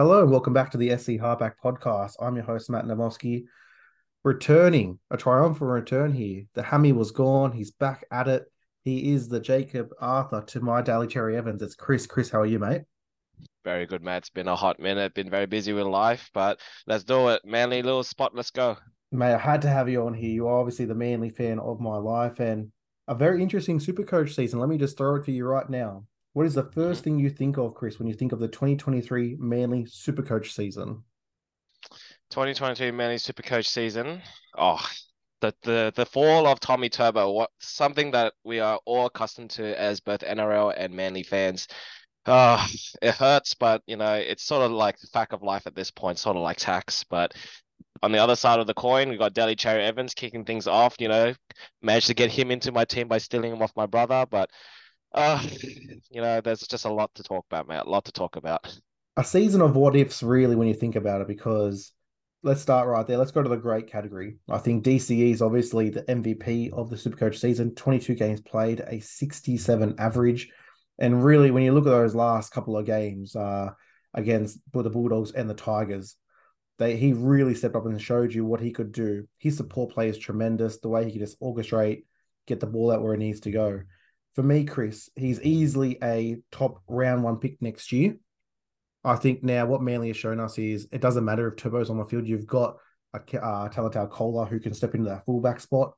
Hello and welcome back to the SC Halfback Podcast. I'm your host, Matt Namoski. Returning, a triumphant return here. The Hammy was gone. He's back at it. He is the Jacob Arthur to my Daly Cherry Evans. It's Chris. Chris, how are you, mate? Very good, Matt. It's been a hot minute. Been very busy with life, but let's do it. Manly little spot. Let's go. Mate, I had to have you on here. You are obviously the Manly fan of my life and a very interesting super coach season. Let me just throw it to you right now. What is the 1st mm-hmm. thing you think of, Chris, when you think of the 2023 Manly Supercoach season? 2023 Manly Supercoach season. Oh, the, the the fall of Tommy Turbo, what something that we are all accustomed to as both NRL and Manly fans. Oh, it hurts, but you know, it's sort of like the fact of life at this point, sort of like tax. But on the other side of the coin, we got Daly Cherry Evans kicking things off. You know, managed to get him into my team by stealing him off my brother, but uh, you know, there's just a lot to talk about, mate. A lot to talk about. A season of what ifs, really, when you think about it, because let's start right there. Let's go to the great category. I think DCE is obviously the MVP of the Supercoach season. 22 games played, a 67 average. And really, when you look at those last couple of games uh, against the Bulldogs and the Tigers, they he really stepped up and showed you what he could do. His support play is tremendous. The way he can just orchestrate, get the ball out where it needs to go for me, Chris, he's easily a top round one pick next year. I think now what Manly has shown us is it doesn't matter if Turbo's on the field. You've got a uh, Tolutau Koula who can step into that fullback spot.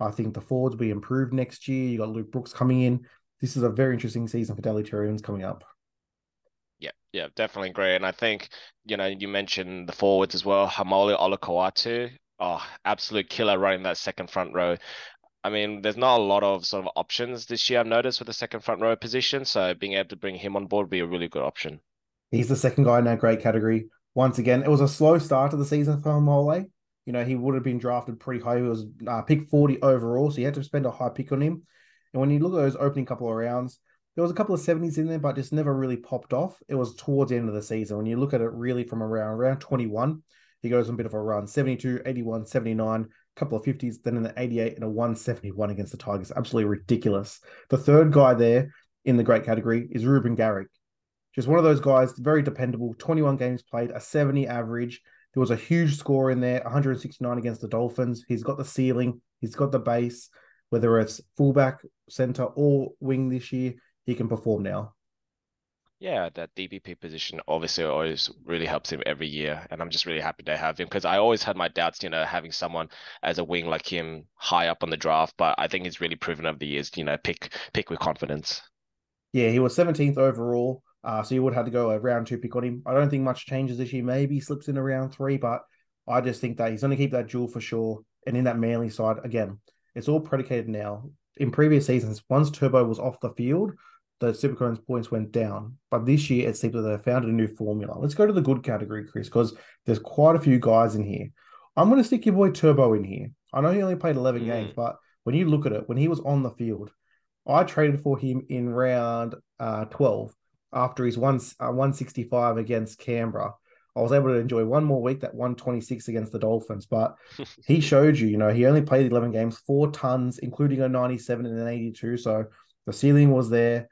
I think the forwards will be improved next year. You got Luke Brooks coming in. This is a very interesting season for Daly coming up. Yeah, yeah, definitely agree. And I think, you know, you mentioned the forwards as well. Haumole Olakau'atu, oh, absolute killer running that second front row. I mean, there's not a lot of sort of options this year. I've noticed with the second front row position, so being able to bring him on board would be a really good option. He's the second guy in that great category. Once again, it was a slow start to the season for Mole. You know, he would have been drafted pretty high. He was uh, pick 40 overall, so you had to spend a high pick on him. And when you look at those opening couple of rounds, there was a couple of 70s in there, but just never really popped off. It was towards the end of the season. When you look at it really from around around 21, he goes on a bit of a run 72, 81, 79, couple of 50s, then an 88 and a 171 against the Tigers. Absolutely ridiculous. The third guy there in the great category is Reuben Garrick. Just one of those guys, very dependable, 21 games played, a 70 average. There was a huge score in there, 169 against the Dolphins. He's got the ceiling, he's got the base, whether it's fullback, center, or wing this year, he can perform now. Yeah, that DPP position obviously always really helps him every year, and I'm just really happy to have him because I always had my doubts, you know, having someone as a wing like him high up on the draft, but I think he's really proven over the years, you know, pick pick with confidence. Yeah, he was 17th overall, uh, so you would have to go a round two pick on him. I don't think much changes this year. Maybe slips in round three, but I just think that he's going to keep that jewel for sure. And in that Manly side, again, it's all predicated now. In previous seasons, once Turbo was off the field, the Supercoins points went down. But this year, it seems that they found a new formula. Let's go to the good category, Chris, because there's quite a few guys in here. I'm going to stick your boy Turbo in here. I know he only played 11 mm. games, but when you look at it, when he was on the field, I traded for him in round uh, 12 after his one, uh, 165 against Canberra. I was able to enjoy one more week, that 126 against the Dolphins. But he showed you, you know, he only played 11 games, four tons, including a 97 and an 82. So the ceiling was there.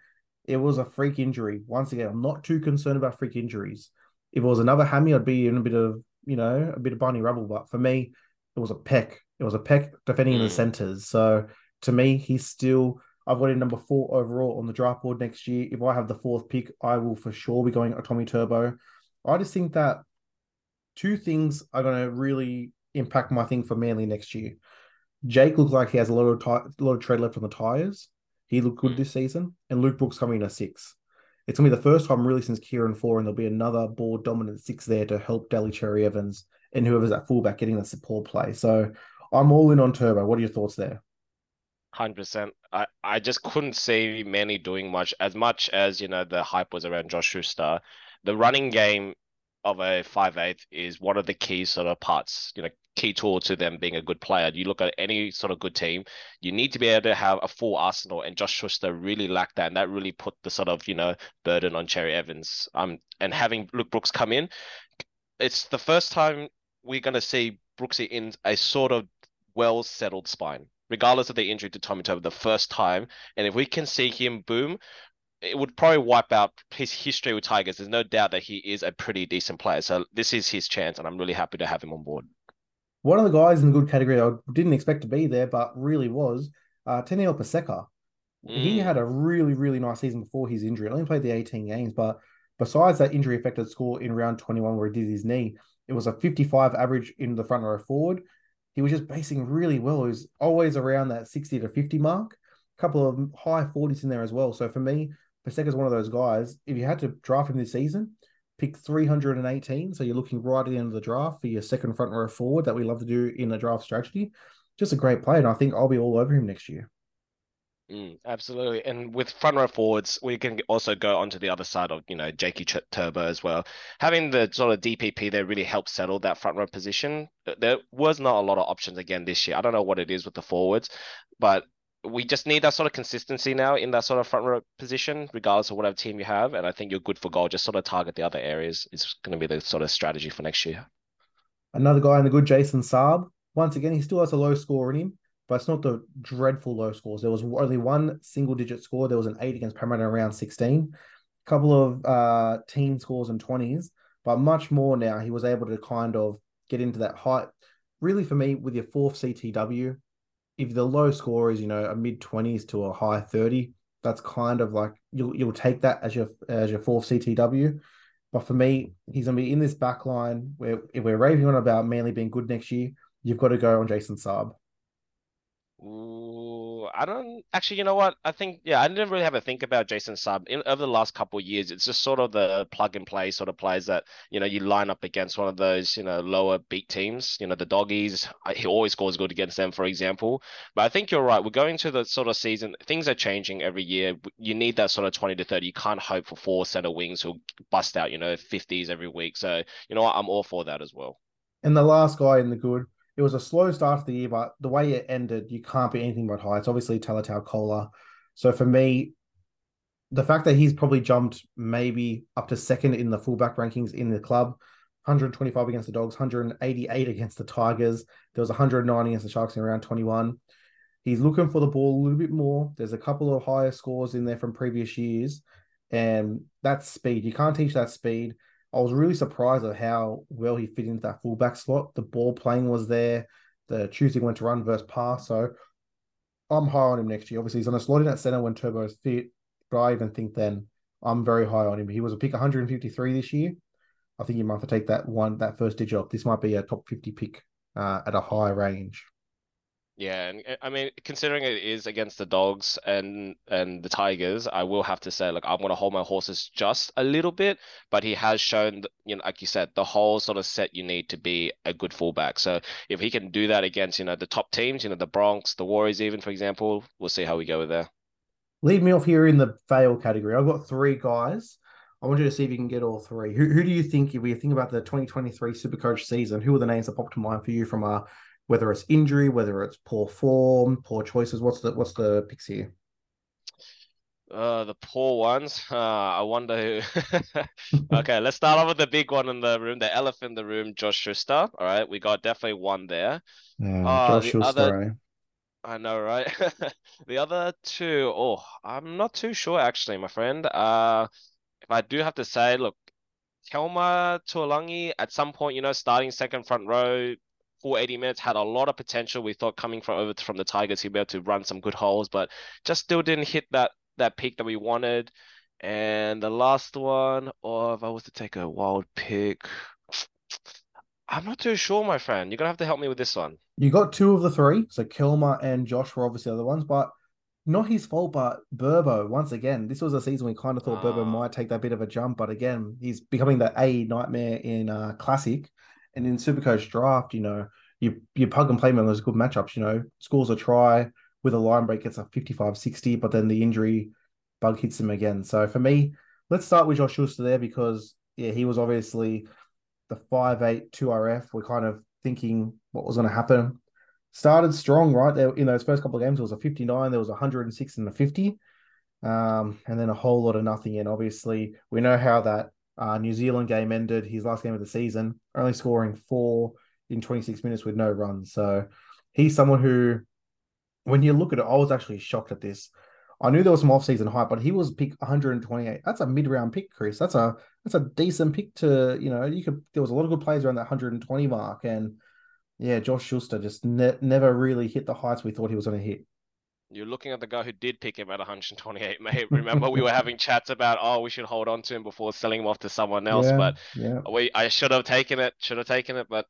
It was a freak injury. Once again, I'm not too concerned about freak injuries. If it was another hammy, I'd be in a bit of, you know, a bit of Barney rubble. But for me, it was a peck. It was a peck defending mm. the centers. So to me, he's still I've got him number four overall on the draft board next year. If I have the fourth pick, I will for sure be going at Tommy Turbo. I just think that two things are going to really impact my thing for Manly next year. Jake looks like he has a lot of t- a lot of tread left on the tires. He looked good this season, and Luke Brooks coming in a six. It's gonna be the first time really since Kieran Foran, and there'll be another ball dominant six there to help Daly Cherry Evans and whoever's at fullback getting the support play. So I'm all in on Turbo. What are your thoughts there? Hundred percent. I I just couldn't see Manly doing much as much as you know the hype was around Josh Schuster. The running game of a five eight is one of the key sort of parts. You know, key tool to them being a good player. You look at any sort of good team, you need to be able to have a full arsenal, and Josh Schuster really lacked that, and that really put the sort of you know burden on Cherry Evans. Um, and having Luke Brooks come in, it's the first time we're going to see Brooksy in a sort of well settled spine, regardless of the injury to Tommy Turbo, the first time. And if we can see him boom, it would probably wipe out his history with Tigers. There's no doubt that he is a pretty decent player. So this is his chance, and I'm really happy to have him on board. One of the guys in the good category I didn't expect to be there, but really was uh, Taniela Paseka. Mm. He had a really, really nice season before his injury. I only played the 18 games, but besides that injury affected score in round 21 where he did his knee, it was a 55 average in the front row forward. He was just basing really well. He was always around that 60 to 50 mark. A couple of high 40s in there as well. So for me, Paseka's one of those guys. If you had to draft him this season, pick 318. So you're looking right at the end of the draft for your second front row forward that we love to do in the draft strategy. Just a great player. And I think I'll be all over him next year. Mm, absolutely. And with front row forwards, we can also go onto the other side of, you know, Jakey Turbo as well. Having the sort of DPP there really helped settle that front row position. There was not a lot of options again this year. I don't know what it is with the forwards, but we just need that sort of consistency now in that sort of front row position, regardless of whatever team you have. And I think you're good for goal. Just sort of target the other areas is going to be the sort of strategy for next year. Another guy in the good, Jason Saab. Once again, he still has a low score in him, but it's not the dreadful low scores. There was only one single digit score. There was an eight against Parramatta around 16. A couple of uh, team scores and 20s, but much more now. He was able to kind of get into that height. Really, for me, with your fourth CTW, if the low score is you know a mid twenties to a high thirty, that's kind of like you'll you'll take that as your as your fourth CTW. But for me, he's gonna be in this back line where if we're raving on about Manly being good next year, you've got to go on Jason Saab. I don't actually. You know what? I think yeah, I didn't really have a think about Jason Saab in over the last couple of years. It's just sort of the plug and play sort of players that you know you line up against one of those you know lower beat teams. You know the doggies. He always scores good against them, for example. But I think you're right. We're going to the sort of season. Things are changing every year. You need that sort of twenty to thirty. You can't hope for four center wings who bust out you know fifties every week. So you know what? I'm all for that as well. And the last guy in the good it was a slow start to the year, but the way it ended, you can't be anything but high. It's obviously Tolutau Koula. So for me, the fact that he's probably jumped maybe up to second in the fullback rankings in the club, 125 against the Dogs, 188 against the Tigers. There was 109 against the Sharks in round 21. He's looking for the ball a little bit more. There's a couple of higher scores in there from previous years, and that's speed. You can't teach that speed. I was really surprised at how well he fit into that fullback slot. The ball playing was there. The choosing went to run versus pass. So I'm high on him next year. Obviously, he's on a slot in at center when Turbo is fit. But I even think then I'm very high on him. He was a pick 153 this year. I think you might have to take that one, that first digit off. This might be a top 50 pick uh, at a high range. Yeah, and I mean, considering it is against the dogs and and the tigers, I will have to say, like, I'm gonna hold my horses just a little bit. But he has shown, you know, like you said, the whole sort of set you need to be a good fullback. So if he can do that against, you know, the top teams, you know, the Bronx, the Warriors, even for example, we'll see how we go with there. Lead me off here in the fail category. I've got three guys. I want you to see if you can get all three. Who, who do you think, if we think about the 2023 Supercoach season, who are the names that pop to mind for you from a whether it's injury, whether it's poor form, poor choices. What's the what's the picks here? Uh, the poor ones. Uh, I wonder who. okay, let's start off with the big one in the room, the elephant in the room, Josh Schuster. All right, we got definitely one there. Yeah, uh, Josh Schuster. Other... I know, right? the other two, oh, I'm not too sure actually, my friend. Uh, if I do have to say, look, Kelma Tuilagi at some point, you know, starting second front row, full 80 minutes, had a lot of potential. We thought coming from over from the Tigers, he'd be able to run some good holes, but just still didn't hit that that peak that we wanted. And the last one, or oh, if I was to take a wild pick, I'm not too sure, my friend. You're gonna have to help me with this one. You got two of the three, so Kelma and Josh were obviously the other ones, but not his fault. But Burbo, once again, this was a season we kind of thought uh... Burbo ah. might take that bit of a jump, but again, he's becoming the A nightmare in uh, Classic. And in Supercoach draft, you know, you you plug and play them those good matchups, you know, scores a try with a line break gets a 55 60, but then the injury bug hits him again. So for me, let's start with Josh Schuster there because yeah, he was obviously the 5'8 2RF. We're kind of thinking what was going to happen. Started strong, right? There in those first couple of games, it was a 59, there was a 106 and a 50. Um, and then a whole lot of nothing. And obviously, we know how that uh, New Zealand game ended, his last game of the season, only scoring four in 26 minutes with no runs. So he's someone who, when you look at it, I was actually shocked at this. I knew there was some off-season hype, but he was pick 128. That's a mid-round pick, Chris. That's a that's a decent pick to you know. You could there was a lot of good players around that 120 mark, and yeah, Josh Schuster just ne- never really hit the heights we thought he was going to hit. You're looking at the guy who did pick him at 128, mate. Remember, we were having chats about, oh, we should hold on to him before selling him off to someone else. Yeah, but yeah, we, I should have taken it. Should have taken it. But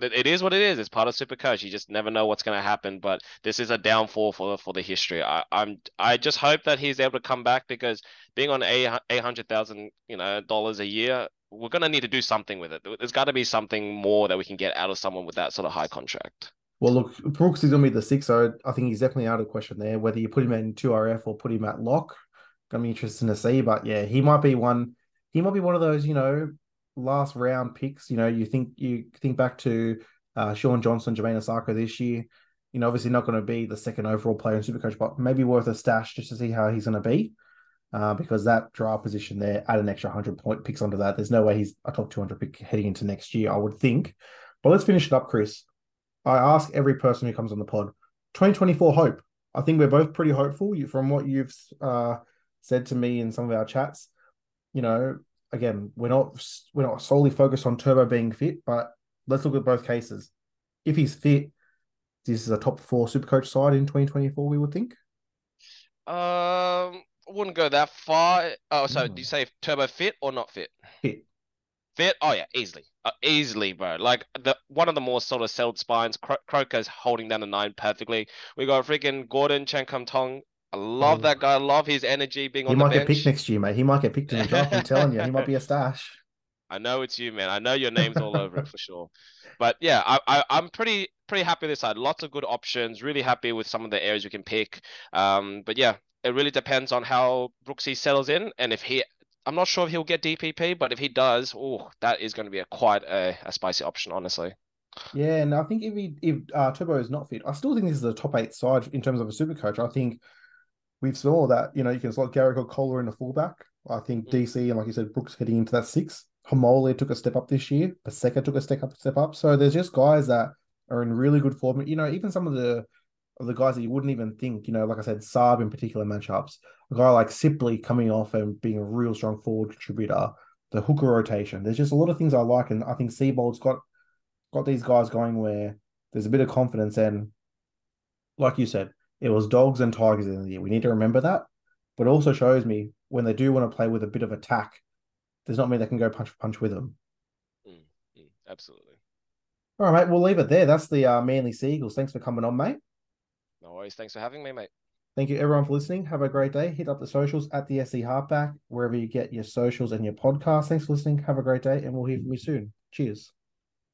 it is what it is. It's part of Supercoach. You just never know what's going to happen. But this is a downfall for for the history. I, I'm I just hope that he's able to come back because being on eight hundred thousand you know dollars a year, we're going to need to do something with it. There's got to be something more that we can get out of someone with that sort of high contract. Well, look, Brooks is going to be the six, so I think he's definitely out of the question there. Whether you put him in two RF or put him at lock, going to be interesting to see. But yeah, he might be one. He might be one of those, you know, last round picks. You know, you think you think back to uh, Shaun Johnson, Jamayne Isaako this year. You know, obviously not going to be the second overall player in Supercoach, but maybe worth a stash just to see how he's going to be. Uh, because that draft position there, add an extra 100 point picks onto that. There's no way he's a top 200 pick heading into next year, I would think. But let's finish it up, Chris. I ask every person who comes on the pod 2024 hope. I think we're both pretty hopeful you, from what you've uh, said to me in some of our chats. You know, again, we're not we're not solely focused on Turbo being fit, but let's look at both cases. If he's fit, this is a top four Supercoach side in 2024. We would think. Um, wouldn't go that far. Oh, so Mm. do you say Turbo fit or not fit? Fit. Fit? Oh yeah, easily, easily, bro. Like the one of the more sort of settled spines. Cro- Croker's holding down the nine perfectly. We got freaking Gordon Chan Kum Tong. I love Oh. that guy. I love his energy being He on the might get picked next year, mate. He might get picked in the draft. I'm telling you, he might be a stash. I know it's you, man. I know your name's all over it for sure. But yeah, I, I I'm pretty pretty happy with this side. Lots of good options. Really happy with some of the areas we can pick. Um, but yeah, it really depends on how Brooksy settles in, and if he. I'm not sure if he'll get DPP, but if he does, oh, that is going to be a quite a, a spicy option, honestly. Yeah, and I think if he if uh, Turbo is not fit, I still think this is a top eight side in terms of a super coach. I think we've saw that you know you can slot Garrick or Koula in the fullback. I think Mm. DC and like you said, Brooks heading into that six. Haumole took a step up this year. Paseka took a step up, step up. So there's just guys that are in really good form. You know, even some of the the guys that you wouldn't even think. You know, like I said, Saab in particular matchups. A guy like Sipley coming off and being a real strong forward contributor. The hooker rotation. There's just a lot of things I like, and I think Seibold's got got these guys going where there's a bit of confidence and like you said, it was dogs and tigers in the year. We need to remember that. But it also shows me when they do want to play with a bit of attack, there's not many that can go punch for punch with them. Mm, absolutely. All right, mate, we'll leave it there. That's the uh, Manly Seagulls. Thanks for coming on, mate. No worries. Thanks for having me, mate. Thank you everyone for listening. Have a great day. Hit up the socials at the SC Halfback, wherever you get your socials and your podcast. Thanks for listening. Have a great day, and we'll hear from you soon. Cheers.